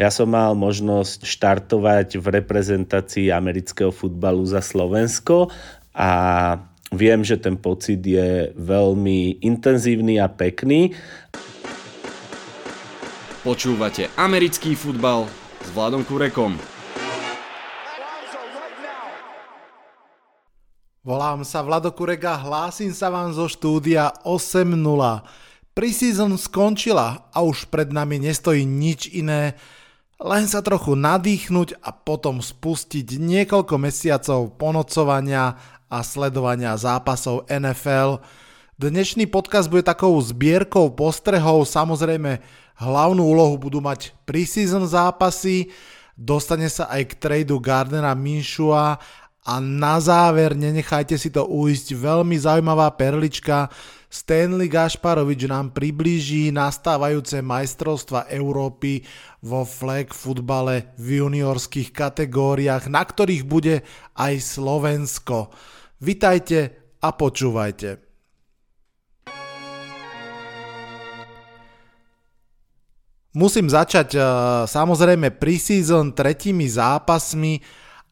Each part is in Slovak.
Ja som mal možnosť štartovať v reprezentácii amerického futbalu za Slovensko a viem, že ten pocit je veľmi intenzívny a pekný. Počúvate americký futbal s Vladom Kurekom. Volám sa Vlado Kurega, hlásim sa vám zo štúdia 8.0. Preseason skončila a už pred nami nestojí nič iné, len sa trochu nadýchnuť a potom spustiť niekoľko mesiacov ponocovania a sledovania zápasov NFL. Dnešný podcast bude takou zbierkou postrehov, samozrejme hlavnú úlohu budú mať preseason zápasy, dostane sa aj k tradu Gardnera Minshua. A na záver nenechajte si to uísť veľmi zaujímavá perlička, Stanley Gašparovič nám priblíži nastávajúce majstrovstva Európy vo flag futbale v juniorských kategóriách, na ktorých bude aj Slovensko. Vitajte a počúvajte. Musím začať uh, samozrejme pre-season tretími zápasmi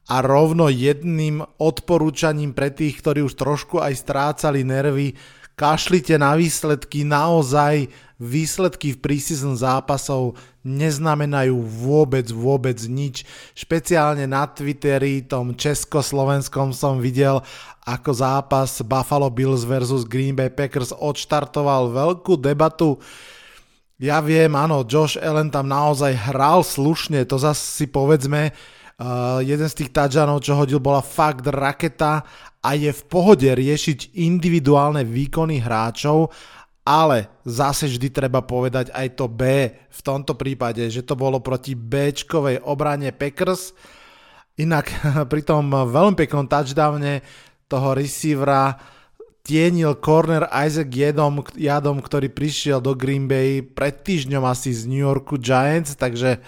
a rovno jedným odporúčaním pre tých, ktorí už trošku aj strácali nervy kašlite na výsledky, naozaj výsledky v preseason zápasov neznamenajú vôbec, vôbec nič. Špeciálne na Twitteri, tom československom som videl, ako zápas Buffalo Bills versus Green Bay Packers odštartoval veľkú debatu. Ja viem, áno, Josh Allen tam naozaj hral slušne, to zase si povedzme, Uh, jeden z tých touchdownov, čo hodil, bola fakt raketa a je v pohode riešiť individuálne výkony hráčov, ale zase vždy treba povedať aj to B v tomto prípade, že to bolo proti Bčkovej obrane Packers. Inak pri tom veľmi peknom touchdowne toho receivera tienil corner Isaac Jadom, Jadom, ktorý prišiel do Green Bay pred týždňom asi z New Yorku Giants, takže e,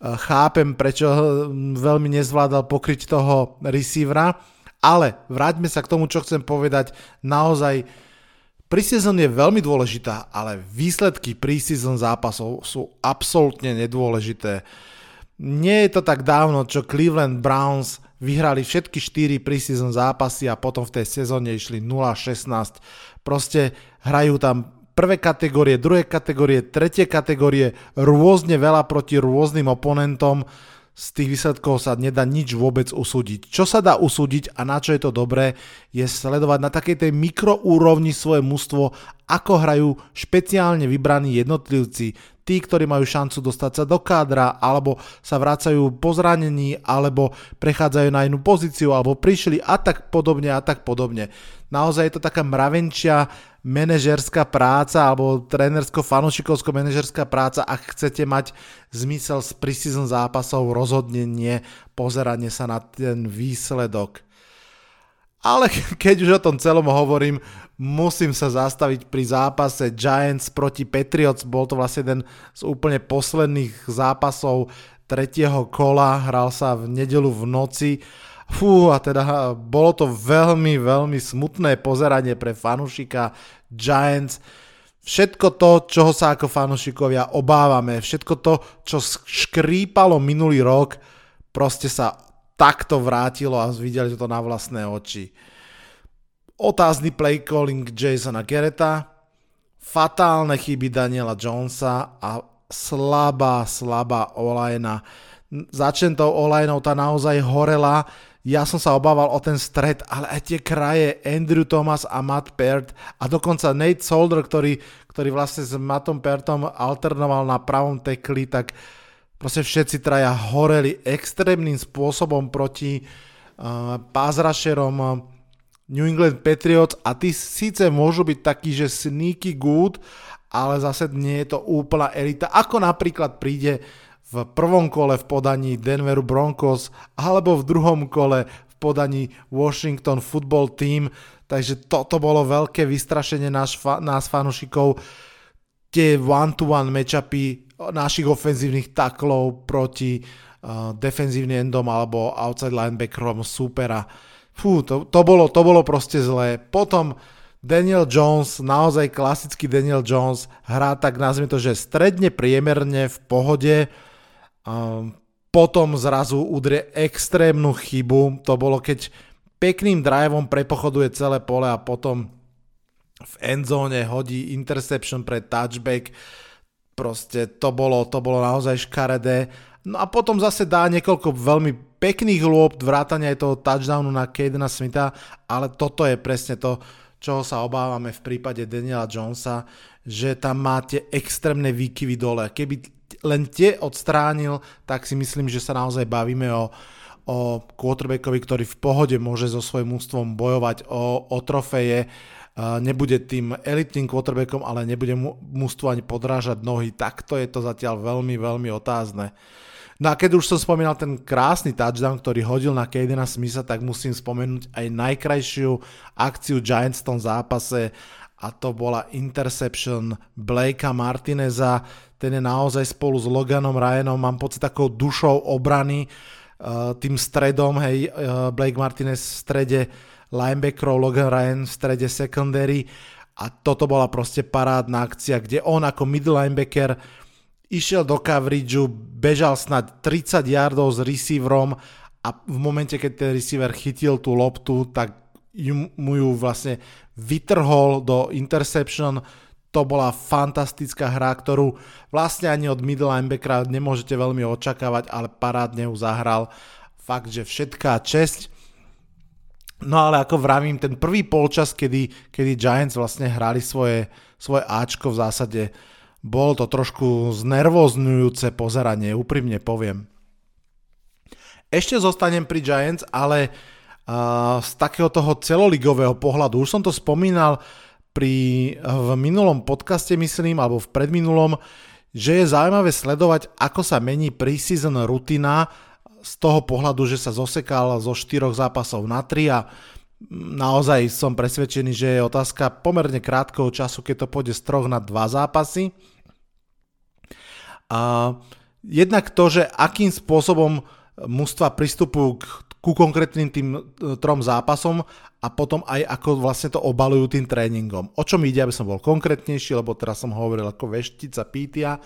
chápem, prečo veľmi nezvládal pokryť toho receivera. Ale vráťme sa k tomu, čo chcem povedať. Naozaj preseason je veľmi dôležitá, ale výsledky preseason zápasov sú absolútne nedôležité. Nie je to tak dávno, čo Cleveland Browns vyhrali všetky 4 preseason zápasy a potom v tej sezóne išli 0-16. Proste hrajú tam prvé kategórie, druhé kategórie, tretie kategórie, rôzne veľa proti rôznym oponentom z tých výsledkov sa nedá nič vôbec usúdiť. Čo sa dá usúdiť a na čo je to dobré, je sledovať na takej tej mikroúrovni svoje mužstvo, ako hrajú špeciálne vybraní jednotlivci, tí, ktorí majú šancu dostať sa do kádra, alebo sa vracajú po zranení, alebo prechádzajú na inú pozíciu, alebo prišli a tak podobne a tak podobne. Naozaj je to taká mravenčia manažerská práca alebo trénersko-fanušikovsko manažerská práca, ak chcete mať zmysel z preseason zápasov, rozhodnenie, pozeranie sa na ten výsledok. Ale keď už o tom celom hovorím, musím sa zastaviť pri zápase Giants proti Patriots. Bol to vlastne jeden z úplne posledných zápasov tretieho kola. Hral sa v nedelu v noci Fú, a teda bolo to veľmi, veľmi smutné pozeranie pre fanušika Giants. Všetko to, čoho sa ako fanušikovia obávame, všetko to, čo škrípalo minulý rok, proste sa takto vrátilo a videli to na vlastné oči. Otázny play calling Jasona Gereta, fatálne chyby Daniela Jonesa a slabá, slabá olajna. Začentou olajnou tá naozaj horela, ja som sa obával o ten stred, ale aj tie kraje Andrew Thomas a Matt Peart a dokonca Nate Solder, ktorý, ktorý vlastne s Mattom Peartom alternoval na pravom tekli, tak proste všetci traja horeli extrémnym spôsobom proti uh, pázrašerom uh, New England Patriots a tí síce môžu byť takí, že sneaky good, ale zase nie je to úplná elita. Ako napríklad príde v prvom kole v podaní Denveru Broncos alebo v druhom kole v podaní Washington Football Team. Takže toto bolo veľké vystrašenie nás, nás fanušikov. Tie one-to-one matchupy našich ofenzívnych taklov proti uh, defenzívnym endom alebo outside linebackerom supera. Fú, to, to, bolo, to bolo proste zlé. Potom Daniel Jones, naozaj klasický Daniel Jones, hrá tak nazvime to, že stredne priemerne v pohode, potom zrazu udrie extrémnu chybu. To bolo, keď pekným driveom prepochoduje celé pole a potom v endzone hodí interception pre touchback. Proste to bolo, to bolo naozaj škaredé. No a potom zase dá niekoľko veľmi pekných lôb, vrátania aj toho touchdownu na Kadena Smitha, ale toto je presne to, čoho sa obávame v prípade Daniela Jonesa, že tam máte extrémne výkyvy dole. Keby len tie odstránil, tak si myslím, že sa naozaj bavíme o, o quarterbackovi, ktorý v pohode môže so svojím ústvom bojovať o, o trofeje. Nebude tým elitným quarterbackom, ale nebude mu mústvo ani podrážať nohy. Takto je to zatiaľ veľmi, veľmi otázne. No a keď už som spomínal ten krásny touchdown, ktorý hodil na Kadena Smitha, tak musím spomenúť aj najkrajšiu akciu Giants v tom zápase a to bola interception Blakea Martineza. Ten je naozaj spolu s Loganom Ryanom, mám pocit, takou dušou obrany, uh, tým stredom, hej, uh, Blake Martinez v strede linebackerov, Logan Ryan v strede secondary a toto bola proste parádna akcia, kde on ako middle linebacker išiel do coverageu, bežal snad 30 yardov s receiverom a v momente, keď ten receiver chytil tú loptu, tak mu ju vlastne vytrhol do interception. To bola fantastická hra, ktorú vlastne ani od middle linebackera nemôžete veľmi očakávať, ale parádne ju zahral. Fakt, že všetká česť. No ale ako vravím, ten prvý polčas, kedy, kedy Giants vlastne hrali svoje, svoje Ačko v zásade, bolo to trošku znervozňujúce pozeranie, úprimne poviem. Ešte zostanem pri Giants, ale z takého toho celoligového pohľadu. Už som to spomínal pri, v minulom podcaste, myslím, alebo v predminulom, že je zaujímavé sledovať, ako sa mení preseason rutina z toho pohľadu, že sa zosekal zo 4 zápasov na 3 a naozaj som presvedčený, že je otázka pomerne krátkeho času, keď to pôjde z 3 na 2 zápasy. A jednak to, že akým spôsobom mužstva pristupujú k ku konkrétnym tým e, trom zápasom a potom aj ako vlastne to obalujú tým tréningom. O čom ide, aby som bol konkrétnejší, lebo teraz som hovoril ako veštica Pítia.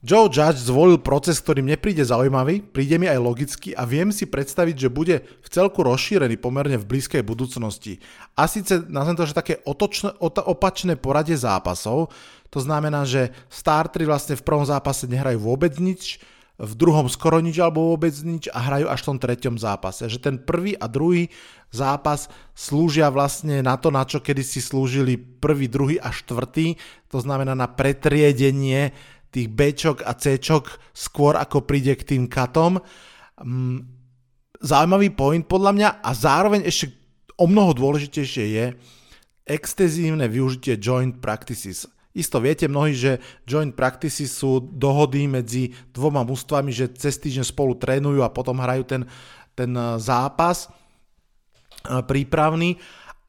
Joe Judge zvolil proces, ktorý mne príde zaujímavý, príde mi aj logicky a viem si predstaviť, že bude v celku rozšírený pomerne v blízkej budúcnosti. A síce nazvem to, že také otočné, opačné poradie zápasov, to znamená, že starteri vlastne v prvom zápase nehrajú vôbec nič, v druhom skoro nič alebo vôbec nič a hrajú až v tom treťom zápase. Že ten prvý a druhý zápas slúžia vlastne na to, na čo kedysi slúžili prvý, druhý a štvrtý, to znamená na pretriedenie tých Bčok a Cčok skôr ako príde k tým katom. Mm, zaujímavý point podľa mňa a zároveň ešte o mnoho dôležitejšie je extenzívne využitie joint practices Isto viete mnohí, že joint practices sú dohody medzi dvoma mústvami, že cez týždeň spolu trénujú a potom hrajú ten, ten eh, zápas eh, prípravný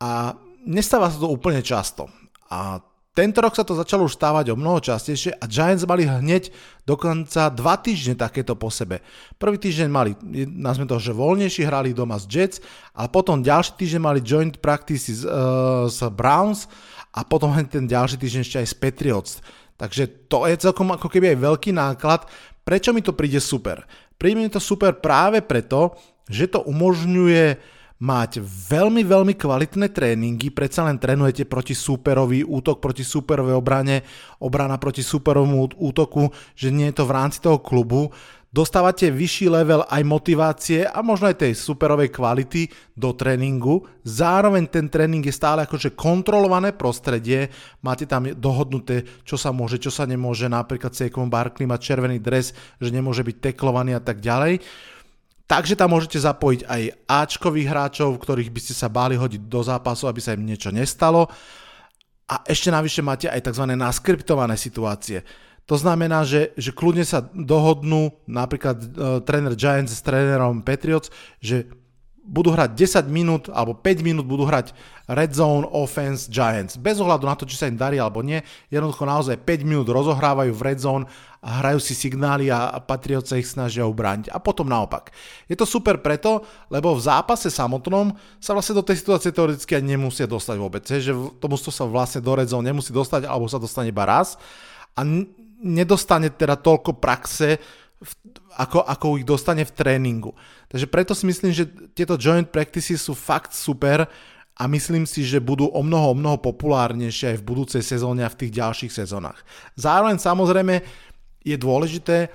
a nestáva sa to úplne často. A tento rok sa to začalo už stávať o mnoho častejšie a Giants mali hneď dokonca dva týždne takéto po sebe. Prvý týždeň mali, nazvime to, že voľnejší, hrali doma s Jets a potom ďalší týždeň mali joint practices uh, s Browns a potom ten ďalší týždeň ešte aj z Patriots. Takže to je celkom ako keby aj veľký náklad. Prečo mi to príde super? Príde mi to super práve preto, že to umožňuje mať veľmi, veľmi kvalitné tréningy, predsa len trénujete proti superovi, útok proti superovej obrane, obrana proti superovému útoku, že nie je to v rámci toho klubu dostávate vyšší level aj motivácie a možno aj tej superovej kvality do tréningu. Zároveň ten tréning je stále akože kontrolované prostredie, máte tam dohodnuté, čo sa môže, čo sa nemôže, napríklad Saquon Barkley má červený dres, že nemôže byť teklovaný a tak ďalej. Takže tam môžete zapojiť aj Ačkových hráčov, ktorých by ste sa báli hodiť do zápasu, aby sa im niečo nestalo. A ešte navyše máte aj tzv. naskriptované situácie to znamená, že, že kľudne sa dohodnú napríklad uh, tréner Giants s trénerom Patriots, že budú hrať 10 minút alebo 5 minút budú hrať Red Zone Offense Giants. Bez ohľadu na to, či sa im darí alebo nie, jednoducho naozaj 5 minút rozohrávajú v Red Zone a hrajú si signály a Patriots sa ich snažia ubrániť. A potom naopak. Je to super preto, lebo v zápase samotnom sa vlastne do tej situácie teoreticky ani nemusia dostať vôbec. Že tomu sa vlastne do Red Zone nemusí dostať alebo sa dostane iba raz. A nedostane teda toľko praxe ako, ako ich dostane v tréningu. Takže preto si myslím, že tieto joint practices sú fakt super a myslím si, že budú o mnoho, o mnoho populárnejšie aj v budúcej sezóne a v tých ďalších sezónach. Zároveň samozrejme je dôležité,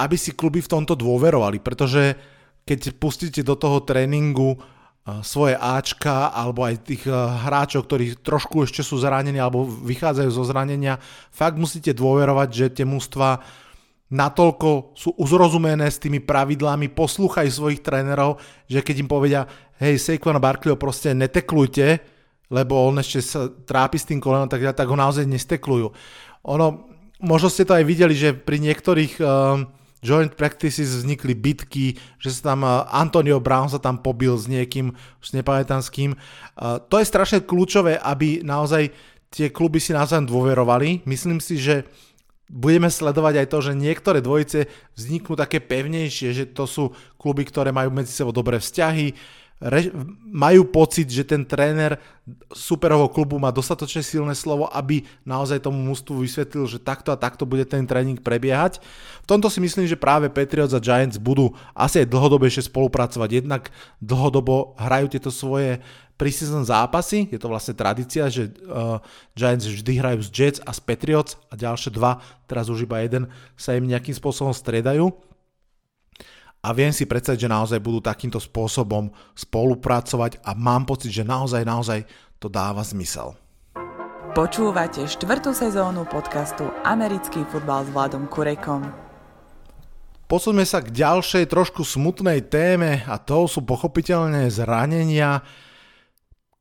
aby si kluby v tomto dôverovali, pretože keď pustíte do toho tréningu svoje Ačka alebo aj tých hráčov, ktorí trošku ešte sú zranení alebo vychádzajú zo zranenia, fakt musíte dôverovať, že tie mústva natoľko sú uzrozumené s tými pravidlami, poslúchajú svojich trénerov, že keď im povedia, hej, Saquon Barkleyho proste neteklujte, lebo on ešte sa trápi s tým kolenom, tak, tak ho naozaj nesteklujú. Ono, možno ste to aj videli, že pri niektorých uh, joint practices vznikli bitky, že sa tam uh, Antonio Brown sa tam pobil s niekým, už s kým. Uh, to je strašne kľúčové, aby naozaj tie kluby si navzájom dôverovali. Myslím si, že budeme sledovať aj to, že niektoré dvojice vzniknú také pevnejšie, že to sú kluby, ktoré majú medzi sebou dobré vzťahy, majú pocit, že ten tréner superového klubu má dostatočne silné slovo, aby naozaj tomu mústvu vysvetlil, že takto a takto bude ten tréning prebiehať. V tomto si myslím, že práve Patriots a Giants budú asi aj dlhodobejšie spolupracovať. Jednak dlhodobo hrajú tieto svoje preseason zápasy, je to vlastne tradícia, že uh, Giants vždy hrajú s Jets a s Patriots a ďalšie dva, teraz už iba jeden, sa im nejakým spôsobom stredajú a viem si predstaviť, že naozaj budú takýmto spôsobom spolupracovať a mám pocit, že naozaj, naozaj to dáva zmysel. Počúvate štvrtú sezónu podcastu Americký futbal s Vladom Kurekom. Posuňme sa k ďalšej trošku smutnej téme a to sú pochopiteľne zranenia.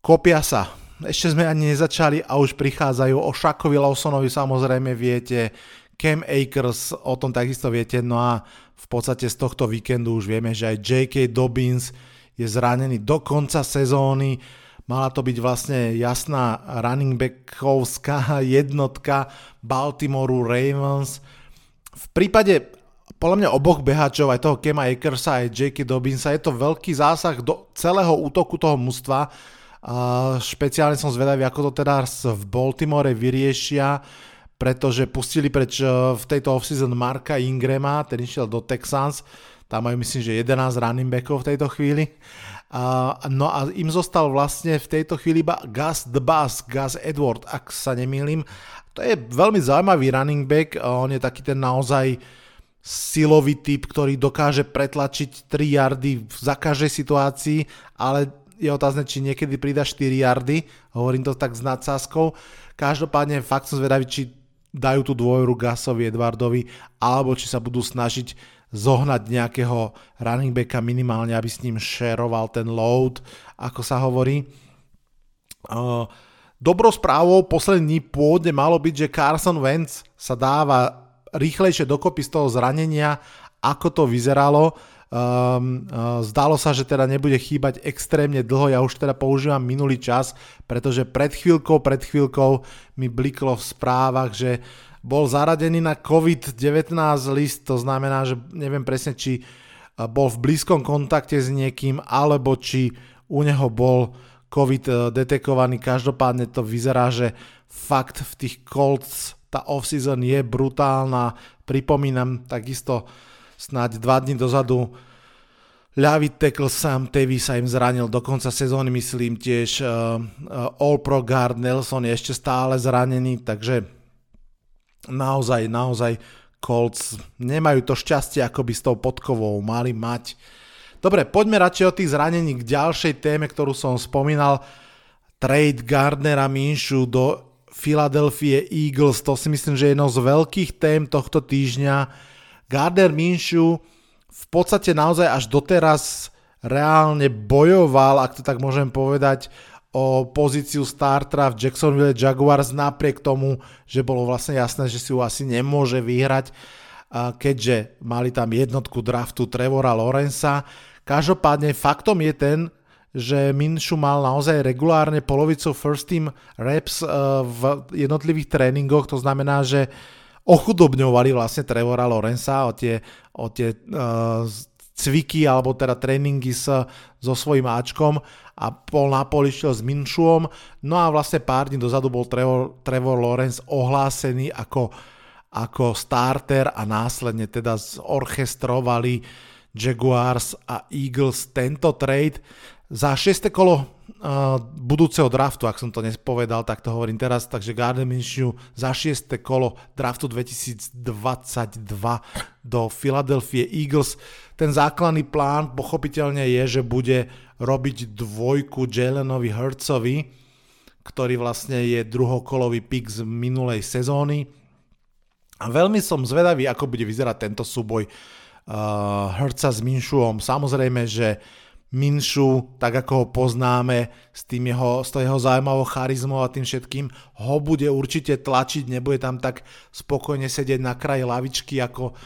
Kopia sa. Ešte sme ani nezačali a už prichádzajú o Šakovi Lawsonovi samozrejme viete, Cam Akers, o tom takisto viete, no a v podstate z tohto víkendu už vieme, že aj J.K. Dobbins je zranený do konca sezóny. Mala to byť vlastne jasná running backovská jednotka Baltimoreu Ravens. V prípade podľa mňa oboch behačov, aj toho Kema Akersa, aj J.K. Dobbinsa, je to veľký zásah do celého útoku toho mužstva. špeciálne som zvedavý, ako to teda v Baltimore vyriešia pretože pustili preč eh, v tejto offseason Marka Ingrama, ten išiel do Texans, tam majú myslím, že 11 running backov v tejto chvíli. Uh, no a im zostal vlastne v tejto chvíli iba Gus the Bus, Gus Edward, ak sa nemýlim. To je veľmi zaujímavý running back, on je taký ten naozaj silový typ, ktorý dokáže pretlačiť 3 yardy za každej situácii, ale je otázne, či niekedy prida 4 yardy, hovorím to tak s nadsázkou. Každopádne fakt som zvedavý, či dajú tú dôveru Gasovi Edwardovi, alebo či sa budú snažiť zohnať nejakého running backa minimálne, aby s ním šeroval ten load, ako sa hovorí. Dobrou správou poslední dní pôvodne malo byť, že Carson Wentz sa dáva rýchlejšie dokopy z toho zranenia, ako to vyzeralo. Um, uh, zdalo sa, že teda nebude chýbať extrémne dlho, ja už teda používam minulý čas, pretože pred chvíľkou, pred chvíľkou mi bliklo v správach, že bol zaradený na COVID-19 list, to znamená, že neviem presne, či uh, bol v blízkom kontakte s niekým, alebo či u neho bol COVID uh, detekovaný. Každopádne to vyzerá, že fakt v tých Colts tá off-season je brutálna. Pripomínam takisto snáď dva dní dozadu ľavý tackle Sam Tevy sa im zranil do konca sezóny, myslím tiež uh, uh, All Pro Guard Nelson je ešte stále zranený, takže naozaj, naozaj Colts nemajú to šťastie, ako by s tou podkovou mali mať. Dobre, poďme radšej od tých zranení k ďalšej téme, ktorú som spomínal. Trade Gardnera Minshu do Philadelphia Eagles, to si myslím, že je jedno z veľkých tém tohto týždňa Gardner Minshew v podstate naozaj až doteraz reálne bojoval, ak to tak môžem povedať, o pozíciu startera v Jacksonville Jaguars napriek tomu, že bolo vlastne jasné, že si ju asi nemôže vyhrať, keďže mali tam jednotku draftu Trevora Lorenza. Každopádne faktom je ten, že Minshu mal naozaj regulárne polovicu first team reps v jednotlivých tréningoch, to znamená, že ochudobňovali vlastne Trevora Lorenza o tie, o tie uh, cviky alebo teda tréningy s, so svojím Ačkom a pol na pol išiel s Minšuom. No a vlastne pár dní dozadu bol Trevor, Trevor Lawrence ohlásený ako ako starter a následne teda zorchestrovali Jaguars a Eagles tento trade. Za 6. kolo uh, budúceho draftu, ak som to nespovedal, tak to hovorím teraz, takže Gardner Minshew za 6. kolo draftu 2022 do Philadelphia Eagles. Ten základný plán pochopiteľne je, že bude robiť dvojku Jalenovi Hurtsovi, ktorý vlastne je druhokolový pick z minulej sezóny. A veľmi som zvedavý, ako bude vyzerať tento súboj uh, Herca s Minšuom. Samozrejme, že Minšu, tak ako ho poznáme, s, tým jeho, s jeho zaujímavou charizmou a tým všetkým, ho bude určite tlačiť, nebude tam tak spokojne sedieť na kraji lavičky ako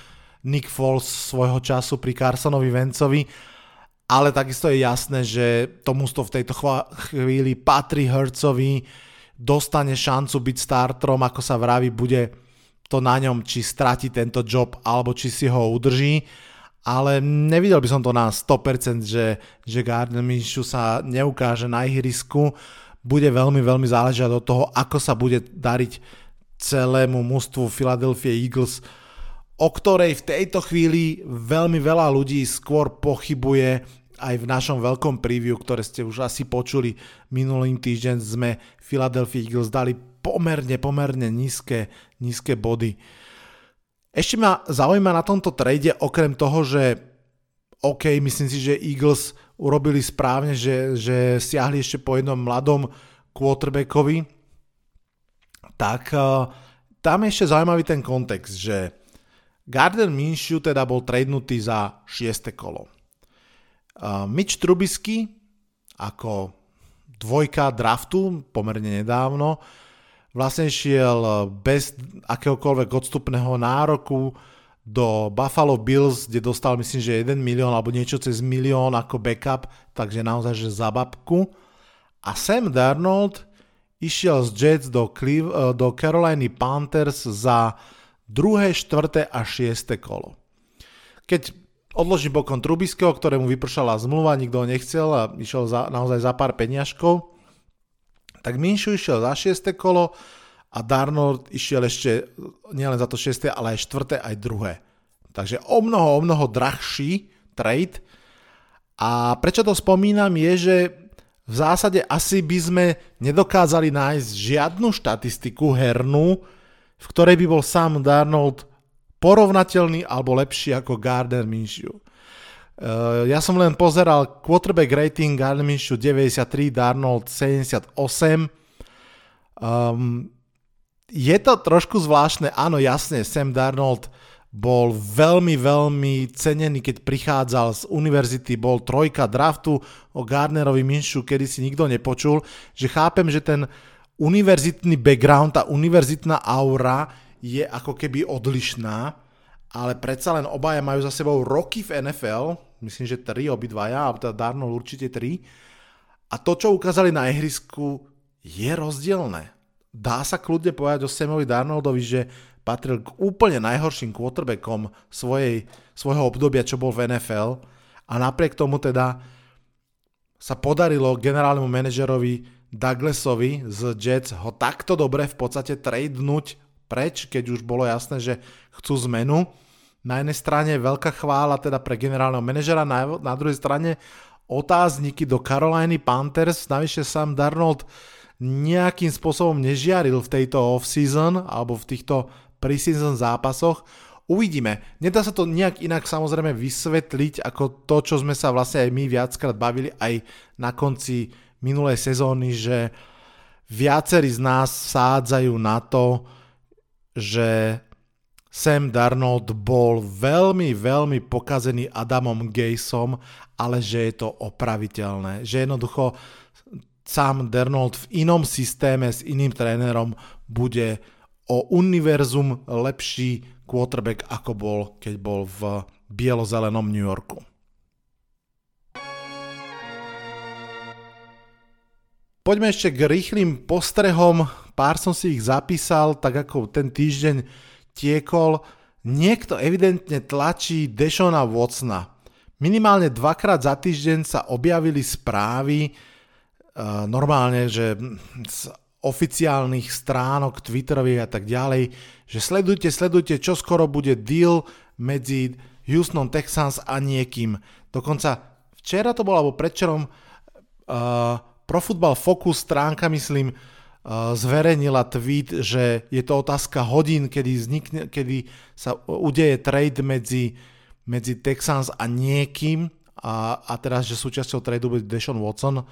Nick Foles svojho času pri Carsonovi Vencovi, ale takisto je jasné, že tomu v tejto chvíli patrí Hercovi, dostane šancu byť starterom, ako sa vraví, bude to na ňom, či stratí tento job, alebo či si ho udrží. Ale nevidel by som to na 100%, že, že Gardner Minshew sa neukáže na ihrisku. Bude veľmi, veľmi záležať od toho, ako sa bude dariť celému mústvu Philadelphia Eagles, o ktorej v tejto chvíli veľmi veľa ľudí skôr pochybuje aj v našom veľkom preview, ktoré ste už asi počuli minulý týždeň, sme Philadelphia Eagles dali pomerne, pomerne nízke, nízke body. Ešte ma zaujíma na tomto trade, okrem toho, že OK, myslím si, že Eagles urobili správne, že, že siahli ešte po jednom mladom quarterbackovi, tak uh, tam je ešte zaujímavý ten kontext, že Gardner Minshew teda bol tradenutý za 6. kolo. Uh, Mitch Trubisky ako dvojka draftu pomerne nedávno vlastne šiel eh, bez akéhokoľvek odstupného nároku do Buffalo Bills, kde dostal myslím, že 1 milión alebo niečo cez milión ako backup, takže naozaj, že za babku. A Sam Darnold išiel z Jets do, Cleve, eh, do Caroliny Panthers za druhé, štvrté a šiesté kolo. Keď odložím bokom Trubiského, ktorému vypršala zmluva, nikto ho nechcel a išiel za, naozaj za pár peňažkov, tak Minshew išiel za 6. kolo a Darnold išiel ešte nielen za to 6. ale aj 4. aj 2. Takže o mnoho, o mnoho drahší trade. A prečo to spomínam je, že v zásade asi by sme nedokázali nájsť žiadnu štatistiku hernú, v ktorej by bol sám Darnold porovnateľný alebo lepší ako Gardner Minshew. Uh, ja som len pozeral quarterback rating Gardner Minshew 93, Darnold 78. Um, je to trošku zvláštne, áno jasne, Sam Darnold bol veľmi, veľmi cenený, keď prichádzal z univerzity, bol trojka draftu. O Gardnerovi Minshew, kedy si nikto nepočul, že chápem, že ten univerzitný background, tá univerzitná aura je ako keby odlišná, ale predsa len obaja majú za sebou roky v NFL, myslím, že tri obidvaja, alebo teda Darnold určite tri. A to, čo ukázali na ihrisku, je rozdielne. Dá sa kľudne povedať o Samovi Darnoldovi, že patril k úplne najhorším quarterbackom svojej, svojho obdobia, čo bol v NFL. A napriek tomu teda sa podarilo generálnemu manažerovi Douglasovi z Jets ho takto dobre v podstate tradenúť preč, keď už bolo jasné, že chcú zmenu na jednej strane veľká chvála teda pre generálneho manažera, na, na druhej strane otázniky do Caroliny Panthers, navyše Sam Darnold nejakým spôsobom nežiaril v tejto off-season alebo v týchto preseason zápasoch. Uvidíme. Nedá sa to nejak inak samozrejme vysvetliť ako to, čo sme sa vlastne aj my viackrát bavili aj na konci minulej sezóny, že viacerí z nás sádzajú na to, že Sam Darnold bol veľmi, veľmi pokazený Adamom Gayesom, ale že je to opraviteľné. Že jednoducho Sam Darnold v inom systéme s iným trénerom bude o univerzum lepší quarterback, ako bol, keď bol v bielozelenom New Yorku. Poďme ešte k rýchlým postrehom. Pár som si ich zapísal, tak ako ten týždeň tiekol, niekto evidentne tlačí Dešona Watsona. Minimálne dvakrát za týždeň sa objavili správy, uh, normálne, že z oficiálnych stránok Twitterových a tak ďalej, že sledujte, sledujte, čo skoro bude deal medzi Houston Texans a niekým. Dokonca včera to bolo, alebo predčerom uh, Pro Football Focus stránka, myslím, zverejnila tweet, že je to otázka hodín, kedy, vznikne, kedy sa udeje trade medzi, medzi Texans a niekým a, a teraz, že súčasťou tradu bude Deshaun Watson.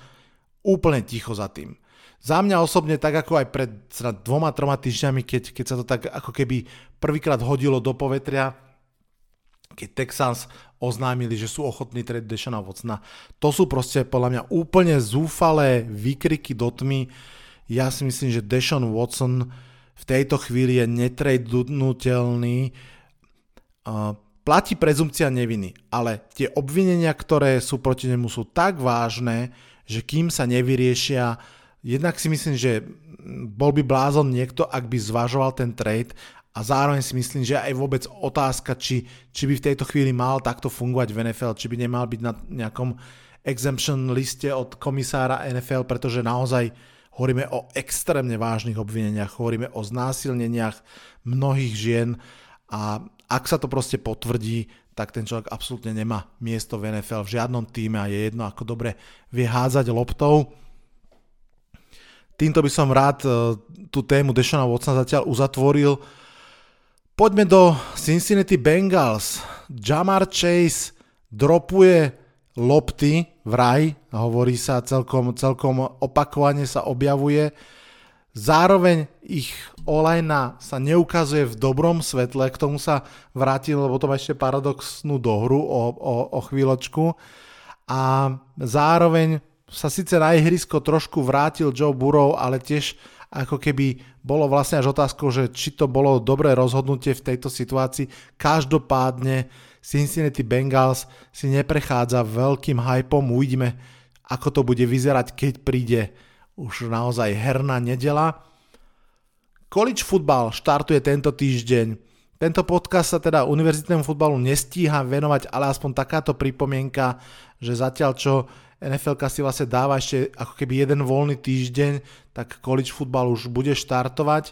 Úplne ticho za tým. Za mňa osobne, tak ako aj pred dvoma, troma týždňami, keď, keď sa to tak ako keby prvýkrát hodilo do povetria, keď Texans oznámili, že sú ochotní trade Deshana Watsona. To sú proste podľa mňa úplne zúfalé výkriky do tmy. Ja si myslím, že Deshaun Watson v tejto chvíli je netradnutelný. Uh, platí prezumcia neviny, ale tie obvinenia, ktoré sú proti nemu, sú tak vážne, že kým sa nevyriešia, jednak si myslím, že bol by blázon niekto, ak by zvažoval ten trade a zároveň si myslím, že aj vôbec otázka, či, či by v tejto chvíli mal takto fungovať v NFL, či by nemal byť na nejakom exemption liste od komisára NFL, pretože naozaj hovoríme o extrémne vážnych obvineniach, hovoríme o znásilneniach mnohých žien a ak sa to proste potvrdí, tak ten človek absolútne nemá miesto v NFL v žiadnom týme a je jedno, ako dobre vie hádzať loptou. Týmto by som rád e, tú tému Deshona Watsona zatiaľ uzatvoril. Poďme do Cincinnati Bengals. Jamar Chase dropuje lopty vraj, hovorí sa celkom, celkom opakovane sa objavuje. Zároveň ich olajna sa neukazuje v dobrom svetle, k tomu sa vrátil, lebo to má ešte paradoxnú dohru o, o, o chvíľočku. A zároveň sa síce na ihrisko trošku vrátil Joe Burrow, ale tiež ako keby bolo vlastne až otázkou, že či to bolo dobré rozhodnutie v tejto situácii. Každopádne Cincinnati Bengals si neprechádza veľkým hypom. Uvidíme, ako to bude vyzerať, keď príde už naozaj herná nedela. College football štartuje tento týždeň. Tento podcast sa teda univerzitnému futbalu nestíha venovať, ale aspoň takáto pripomienka, že zatiaľ čo NFL si vlastne dáva ešte ako keby jeden voľný týždeň, tak college football už bude štartovať.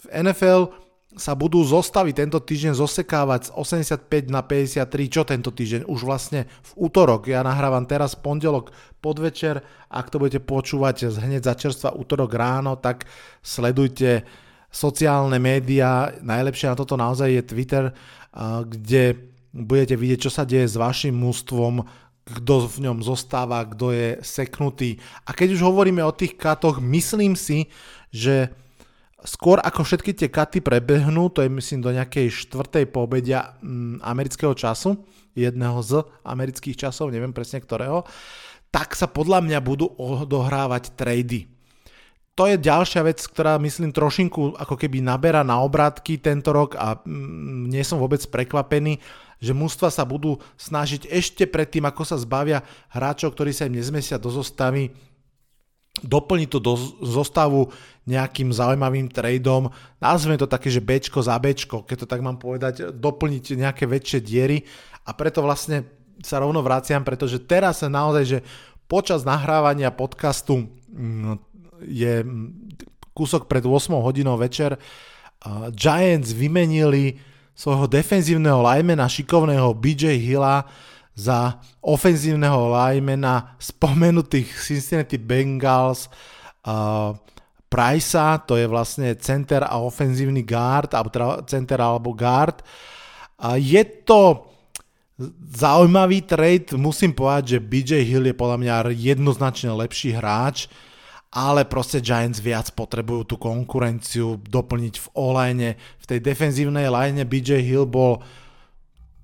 V NFL sa budú zostavy tento týždeň zosekávať z 85 na 53, čo tento týždeň? Už vlastne v útorok. Ja nahrávam teraz pondelok podvečer. Ak to budete počúvať hneď za čerstva útorok ráno, tak sledujte sociálne médiá. Najlepšie na toto naozaj je Twitter, kde budete vidieť, čo sa deje s vašim mústvom, kto v ňom zostáva, kto je seknutý. A keď už hovoríme o tých katoch, myslím si, že skôr ako všetky tie katy prebehnú, to je myslím do nejakej štvrtej poobedia mm, amerického času, jedného z amerických časov, neviem presne ktorého, tak sa podľa mňa budú odohrávať trady. To je ďalšia vec, ktorá myslím trošinku ako keby naberá na obrátky tento rok a mm, nie som vôbec prekvapený že mužstva sa budú snažiť ešte predtým, ako sa zbavia hráčov, ktorí sa im nezmesia do zostavy, doplniť to do zostavu nejakým zaujímavým tradeom, nazveme to také, že Bčko za Bčko, keď to tak mám povedať, doplniť nejaké väčšie diery. A preto vlastne sa rovno vraciam, pretože teraz sa naozaj, že počas nahrávania podcastu mm, je kúsok pred 8 hodinou večer Giants vymenili svojho defenzívneho lajmena šikovného BJ Hilla za ofenzívneho lajmena spomenutých Cincinnati Bengals uh, Price'a, to je vlastne center a ofenzívny guard, alebo teda center alebo guard. Uh, je to zaujímavý trade, musím povedať, že BJ Hill je podľa mňa jednoznačne lepší hráč, ale proste Giants viac potrebujú tú konkurenciu doplniť v o-line. V tej defenzívnej line BJ Hill bol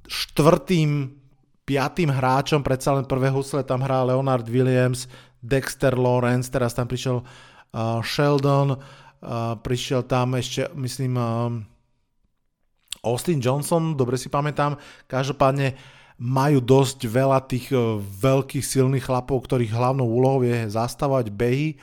štvrtým, piatým hráčom, predsa len prvé husle tam hrá Leonard Williams, Dexter Lawrence, teraz tam prišiel uh, Sheldon, uh, prišiel tam ešte, myslím, uh, Austin Johnson, dobre si pamätám, každopádne majú dosť veľa tých uh, veľkých silných chlapov, ktorých hlavnou úlohou je zastavovať behy.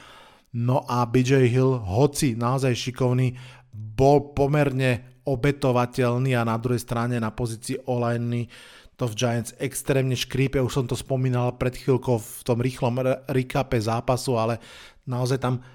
No a BJ Hill, hoci naozaj šikovný, bol pomerne obetovateľný a na druhej strane na pozícii online to v Giants extrémne škrípe, už som to spomínal pred chvíľkou v tom rýchlom recape zápasu, ale naozaj tam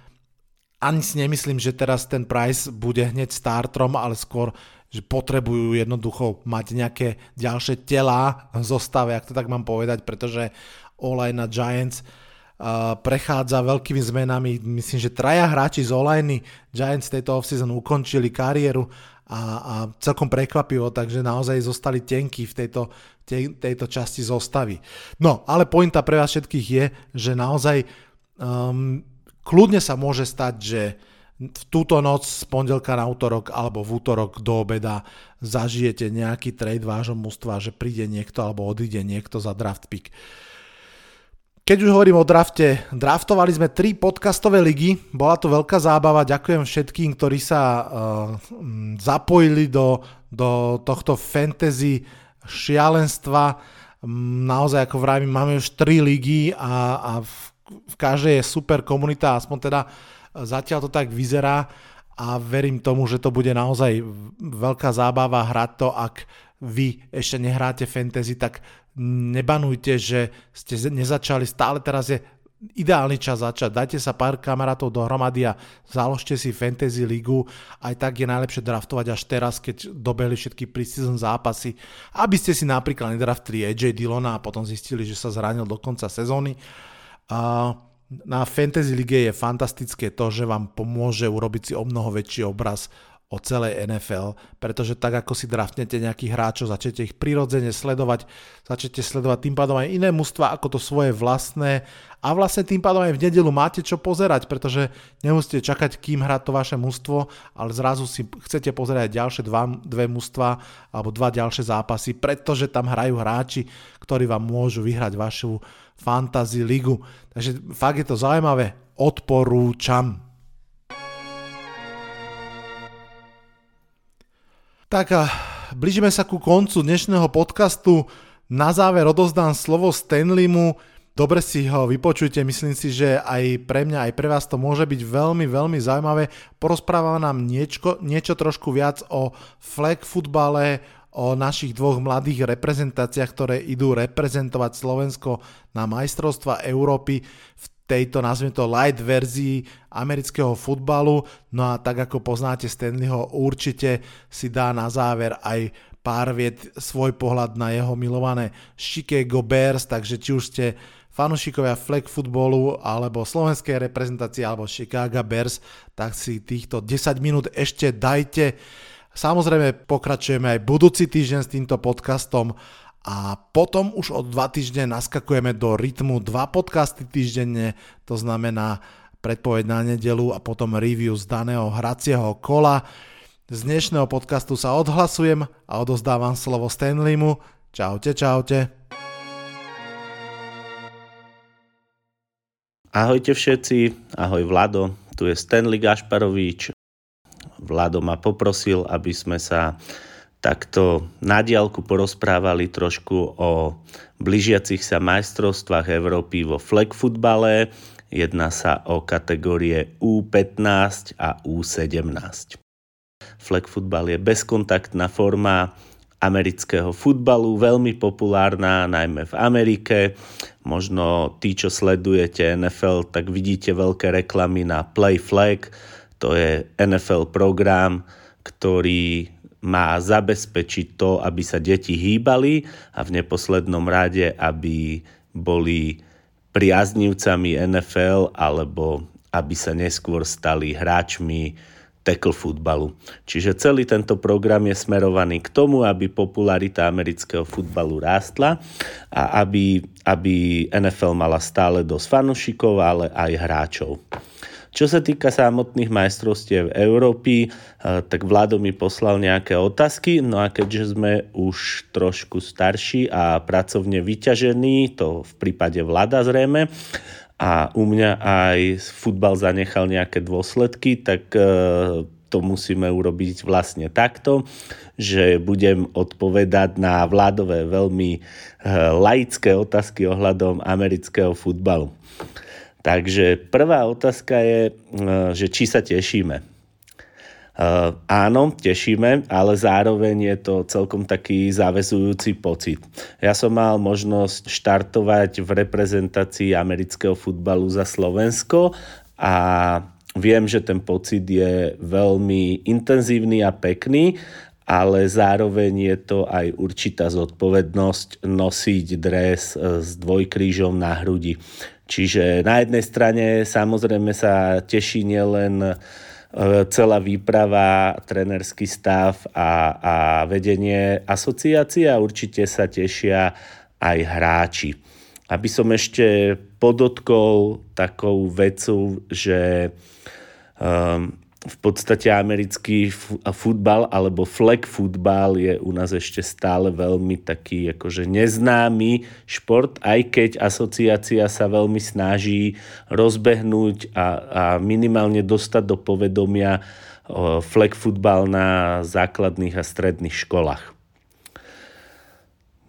ani si nemyslím, že teraz ten Price bude hneď startrom, ale skôr, že potrebujú jednoducho mať nejaké ďalšie tela v zostave, ak to tak mám povedať, pretože Olaj na Giants uh, prechádza veľkými zmenami. Myslím, že traja hráči z Olajny Giants tejto offseason ukončili kariéru a, a celkom prekvapivo, takže naozaj zostali tenky v tejto, tej, tejto časti zostavy. No, ale pointa pre vás všetkých je, že naozaj um, kľudne sa môže stať, že v túto noc z pondelka na útorok alebo v útorok do obeda zažijete nejaký trade vášho mústva, že príde niekto alebo odíde niekto za draft pick. Keď už hovorím o drafte, draftovali sme tri podcastové ligy, bola to veľká zábava, ďakujem všetkým, ktorí sa uh, zapojili do, do tohto fantasy šialenstva. Naozaj, ako vravím, máme už tri ligy a, a v v každej je super komunita, aspoň teda e, zatiaľ to tak vyzerá a verím tomu, že to bude naozaj veľká zábava hrať to, ak vy ešte nehráte fantasy, tak nebanujte, že ste nezačali, stále teraz je ideálny čas začať. Dajte sa pár kamarátov dohromady a založte si fantasy ligu. Aj tak je najlepšie draftovať až teraz, keď dobehli všetky preseason zápasy, aby ste si napríklad nedraftili AJ Dillona a potom zistili, že sa zranil do konca sezóny. Na Fantasy League je fantastické to, že vám pomôže urobiť si o mnoho väčší obraz o celej NFL, pretože tak ako si draftnete nejakých hráčov, začnete ich prirodzene sledovať, začnete sledovať tým pádom aj iné mužstva ako to svoje vlastné a vlastne tým pádom aj v nedelu máte čo pozerať, pretože nemusíte čakať, kým hrá to vaše mužstvo, ale zrazu si chcete pozerať ďalšie dva, dve mužstva alebo dva ďalšie zápasy, pretože tam hrajú hráči, ktorí vám môžu vyhrať vašu fantasy ligu. Takže fakt je to zaujímavé, odporúčam. Tak a blížime sa ku koncu dnešného podcastu. Na záver odozdám slovo Stanleymu. Dobre si ho vypočujte, myslím si, že aj pre mňa, aj pre vás to môže byť veľmi, veľmi zaujímavé. Porozpráva nám niečo, niečo trošku viac o flag futbale, o našich dvoch mladých reprezentáciách, ktoré idú reprezentovať Slovensko na majstrovstva Európy v tejto, nazvime to, light verzii amerického futbalu. No a tak ako poznáte Stanleyho, určite si dá na záver aj pár viet svoj pohľad na jeho milované Chicago Bears, takže či už ste fanúšikovia flag futbolu alebo slovenskej reprezentácie alebo Chicago Bears, tak si týchto 10 minút ešte dajte. Samozrejme pokračujeme aj budúci týždeň s týmto podcastom a potom už od dva týždne naskakujeme do rytmu dva podcasty týždenne, to znamená predpoveď na nedelu a potom review z daného hracieho kola. Z dnešného podcastu sa odhlasujem a odozdávam slovo Stanleymu. Čaute, čaute. Ahojte všetci, ahoj Vlado, tu je Stanley Gašparovič. Vlado ma poprosil, aby sme sa takto na diálku porozprávali trošku o blížiacich sa majstrovstvách Európy vo flag futbale. Jedná sa o kategórie U15 a U17. Flag futbal je bezkontaktná forma amerického futbalu, veľmi populárna najmä v Amerike. Možno tí, čo sledujete NFL, tak vidíte veľké reklamy na Play Flag. To je NFL program, ktorý má zabezpečiť to, aby sa deti hýbali a v neposlednom rade, aby boli priaznivcami NFL alebo aby sa neskôr stali hráčmi tackle futbalu. Čiže celý tento program je smerovaný k tomu, aby popularita amerického futbalu rástla a aby, aby NFL mala stále dosť fanúšikov, ale aj hráčov. Čo sa týka samotných majstrovstiev Európy, eh, tak Vlado mi poslal nejaké otázky, no a keďže sme už trošku starší a pracovne vyťažení, to v prípade Vlada zrejme, a u mňa aj futbal zanechal nejaké dôsledky, tak eh, to musíme urobiť vlastne takto, že budem odpovedať na vládové veľmi eh, laické otázky ohľadom amerického futbalu. Takže prvá otázka je, e, že či sa tešíme. Uh, áno, tešíme, ale zároveň je to celkom taký záväzujúci pocit. Ja som mal možnosť štartovať v reprezentácii amerického futbalu za Slovensko a viem, že ten pocit je veľmi intenzívny a pekný, ale zároveň je to aj určitá zodpovednosť nosiť dres s dvojkrížom na hrudi. Čiže na jednej strane samozrejme sa teší nielen E, celá výprava, trenerský stav a, a vedenie asociácie a určite sa tešia aj hráči. Aby som ešte podotkol takou vecu, že um, v podstate americký futbal alebo flag futbal je u nás ešte stále veľmi taký akože neznámy šport, aj keď asociácia sa veľmi snaží rozbehnúť a, a minimálne dostať do povedomia flag futbal na základných a stredných školách.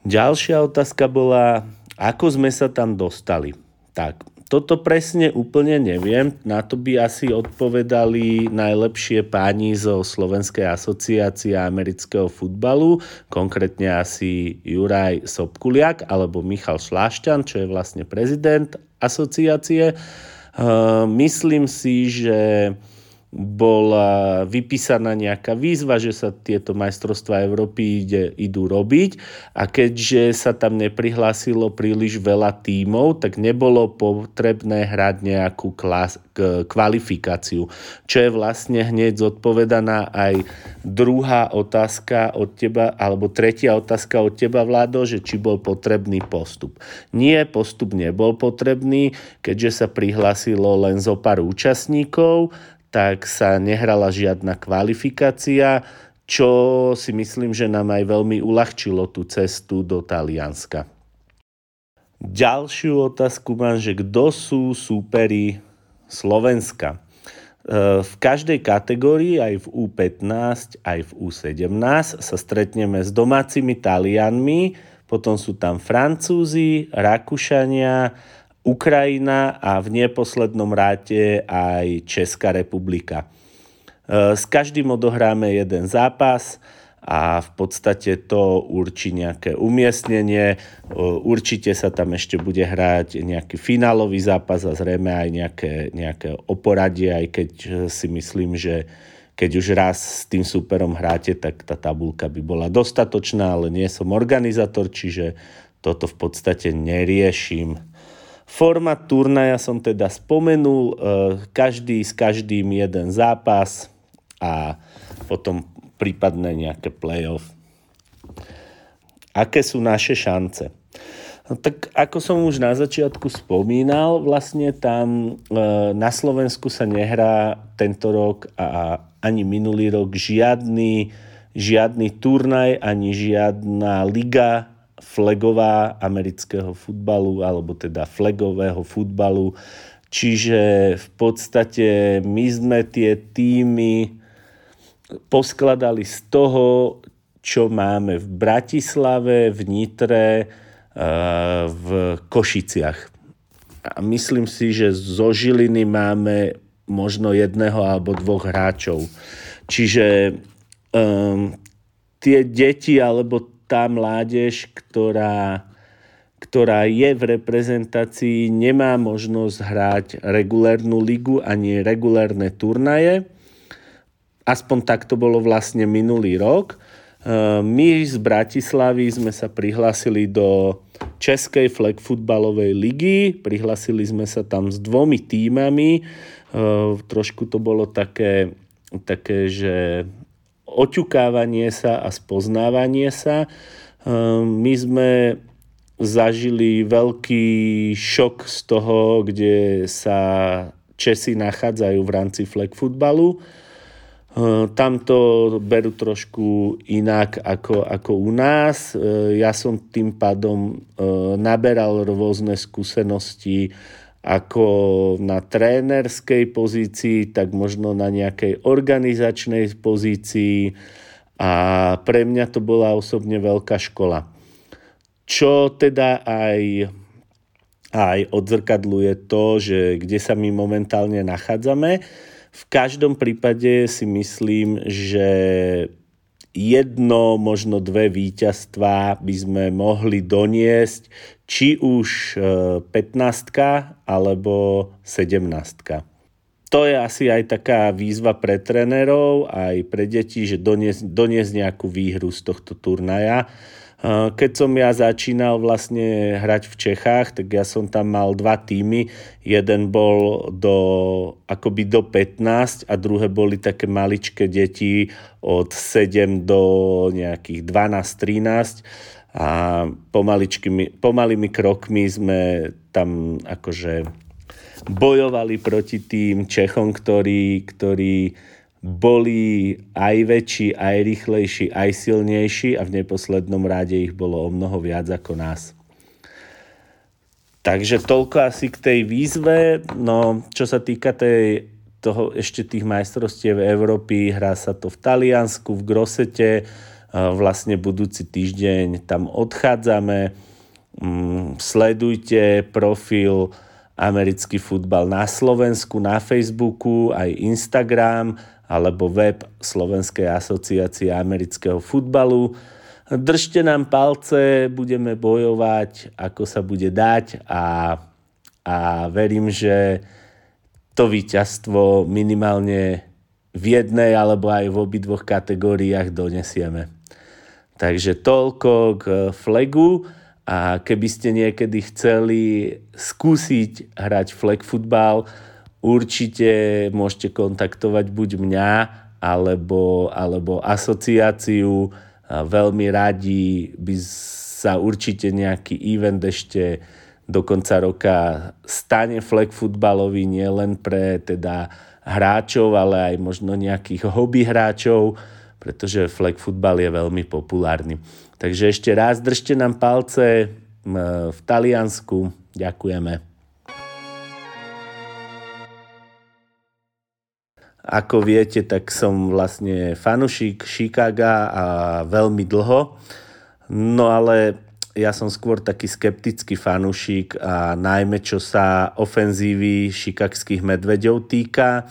Ďalšia otázka bola, ako sme sa tam dostali. Tak, toto presne úplne neviem. Na to by asi odpovedali najlepšie páni zo Slovenskej asociácie amerického futbalu, konkrétne asi Juraj Sobkuliak alebo Michal Šlášťan, čo je vlastne prezident asociácie. Uh, myslím si, že bola vypísaná nejaká výzva, že sa tieto majstrovstvá Európy ide, idú robiť. A keďže sa tam neprihlásilo príliš veľa tímov, tak nebolo potrebné hrať nejakú klas, kvalifikáciu, čo je vlastne hneď zodpovedaná aj druhá otázka od teba, alebo tretia otázka od teba, Vlado, že či bol potrebný postup. Nie, postup nebol potrebný, keďže sa prihlásilo len zo pár účastníkov, tak sa nehrala žiadna kvalifikácia, čo si myslím, že nám aj veľmi uľahčilo tú cestu do Talianska. Ďalšiu otázku mám, že kto sú súperi Slovenska? E, v každej kategórii, aj v U15, aj v U17, sa stretneme s domácimi Talianmi, potom sú tam Francúzi, Rakúšania, Ukrajina a v neposlednom ráte aj Česká republika. E, s každým odohráme jeden zápas a v podstate to určí nejaké umiestnenie. E, určite sa tam ešte bude hrať nejaký finálový zápas a zrejme aj nejaké, nejaké oporadie, aj keď si myslím, že keď už raz s tým superom hráte, tak tá tabulka by bola dostatočná, ale nie som organizátor, čiže toto v podstate neriešim. Format turnaja som teda spomenul, e, každý s každým jeden zápas a potom prípadne nejaké playoff. Aké sú naše šance? No, tak ako som už na začiatku spomínal, vlastne tam e, na Slovensku sa nehrá tento rok a ani minulý rok žiadny, žiadny turnaj, ani žiadna liga flagová amerického futbalu, alebo teda flagového futbalu. Čiže v podstate my sme tie týmy poskladali z toho, čo máme v Bratislave, v Nitre, eh, v Košiciach. A myslím si, že zo Žiliny máme možno jedného alebo dvoch hráčov. Čiže um, tie deti alebo tá mládež, ktorá, ktorá je v reprezentácii, nemá možnosť hrať regulérnu ligu ani regulérne turnaje. Aspoň tak to bolo vlastne minulý rok. E, my z Bratislavy sme sa prihlásili do Českej flag futbalovej ligy. Prihlásili sme sa tam s dvomi týmami. E, trošku to bolo také, také že oťukávanie sa a spoznávanie sa. Ehm, my sme zažili veľký šok z toho, kde sa Česi nachádzajú v rámci flag futbalu. Ehm, tam to berú trošku inak ako, ako u nás. Ehm, ja som tým pádom naberal rôzne skúsenosti ako na trénerskej pozícii, tak možno na nejakej organizačnej pozícii a pre mňa to bola osobne veľká škola. Čo teda aj, aj odzrkadluje to, že kde sa my momentálne nachádzame. V každom prípade si myslím, že jedno, možno dve víťazstvá by sme mohli doniesť, či už 15 e, alebo 17. to je asi aj taká výzva pre trénerov, aj pre deti, že doniesť, doniesť nejakú výhru z tohto turnaja. Keď som ja začínal vlastne hrať v Čechách, tak ja som tam mal dva týmy. Jeden bol do, akoby do 15 a druhé boli také maličké deti od 7 do nejakých 12-13 a pomalými krokmi sme tam akože bojovali proti tým Čechom, ktorí, ktorí boli aj väčší, aj rýchlejší, aj silnejší a v neposlednom rade ich bolo o mnoho viac ako nás. Takže toľko asi k tej výzve. No, čo sa týka tej, toho ešte tých majstrovstiev Európy, hrá sa to v Taliansku, v Grosete. Vlastne budúci týždeň tam odchádzame. Mm, sledujte profil americký futbal na Slovensku, na Facebooku, aj Instagram alebo web Slovenskej asociácie amerického futbalu. Držte nám palce, budeme bojovať, ako sa bude dať a, a verím, že to víťazstvo minimálne v jednej alebo aj v obidvoch kategóriách donesieme. Takže toľko k flagu a keby ste niekedy chceli skúsiť hrať flag futbal, určite môžete kontaktovať buď mňa, alebo, alebo asociáciu. Veľmi radi by sa určite nejaký event ešte do konca roka stane flag futbalový nielen pre teda hráčov, ale aj možno nejakých hobby hráčov, pretože flag futbal je veľmi populárny. Takže ešte raz držte nám palce v Taliansku. Ďakujeme. Ako viete, tak som vlastne fanušik Chicaga a veľmi dlho. No ale ja som skôr taký skeptický fanušik a najmä čo sa ofenzívy šikakských medveďov týka.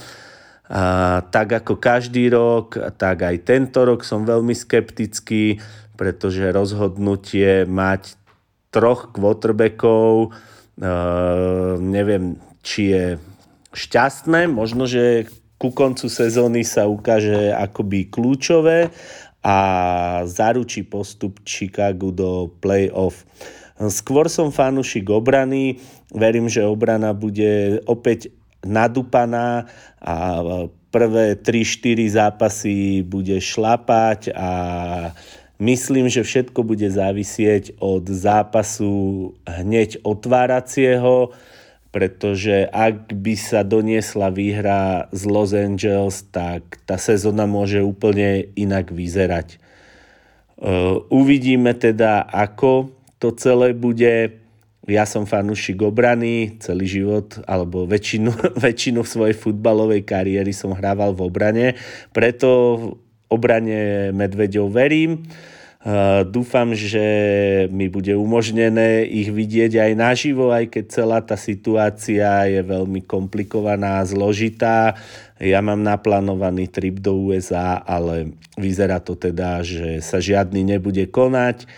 A tak ako každý rok, tak aj tento rok som veľmi skeptický, pretože rozhodnutie mať troch quarterbackov, uh, neviem, či je šťastné, možno, že ku koncu sezóny sa ukáže akoby kľúčové a zaručí postup Chicago do play-off. Skôr som fanúšik obrany, verím, že obrana bude opäť nadúpaná a prvé 3-4 zápasy bude šlapať a myslím, že všetko bude závisieť od zápasu hneď otváracieho pretože ak by sa doniesla výhra z Los Angeles, tak tá sezóna môže úplne inak vyzerať. E, uvidíme teda, ako to celé bude. Ja som fanúšik obrany celý život, alebo väčšinu, väčšinu svojej futbalovej kariéry som hrával v obrane, preto v obrane Medveďov verím. Dúfam, že mi bude umožnené ich vidieť aj naživo, aj keď celá tá situácia je veľmi komplikovaná a zložitá. Ja mám naplánovaný trip do USA, ale vyzerá to teda, že sa žiadny nebude konať.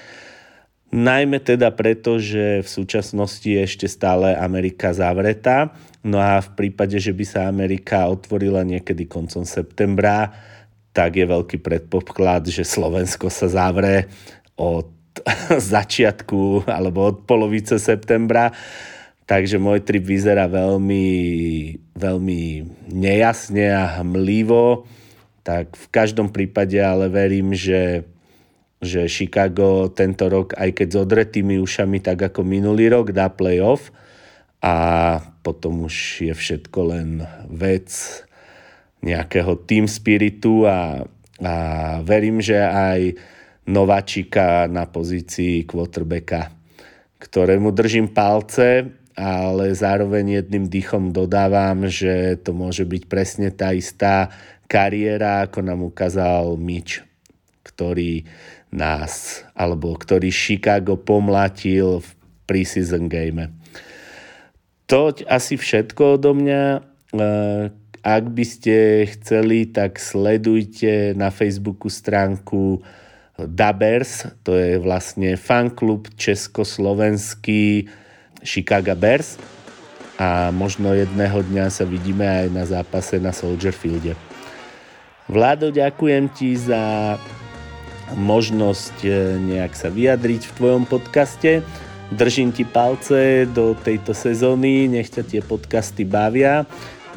Najmä teda preto, že v súčasnosti je ešte stále Amerika zavretá. No a v prípade, že by sa Amerika otvorila niekedy koncom septembra, tak je veľký predpoklad, že Slovensko sa zavre od začiatku alebo od polovice septembra. Takže môj trip vyzerá veľmi, veľmi nejasne a hmlivo. Tak v každom prípade ale verím, že, že Chicago tento rok, aj keď s odretými ušami, tak ako minulý rok, dá playoff. A potom už je všetko len vec nejakého team spiritu a, a verím, že aj nováčika na pozícii quarterbacka, ktorému držím palce, ale zároveň jedným dýchom dodávam, že to môže byť presne tá istá kariéra, ako nám ukázal Mitch, ktorý nás, alebo ktorý Chicago pomlatil v preseason game. To asi všetko odo mňa. Ak by ste chceli, tak sledujte na Facebooku stránku Dabers, to je vlastne fanklub československý Chicago Bears. a možno jedného dňa sa vidíme aj na zápase na Soldier Fielde. Vlado, ďakujem ti za možnosť e, nejak sa vyjadriť v tvojom podcaste. Držím ti palce do tejto sezóny, nech ťa tie podcasty bavia.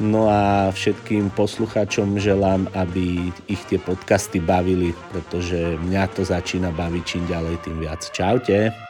No a všetkým poslucháčom želám, aby ich tie podcasty bavili, pretože mňa to začína baviť čím ďalej, tým viac. Čaute.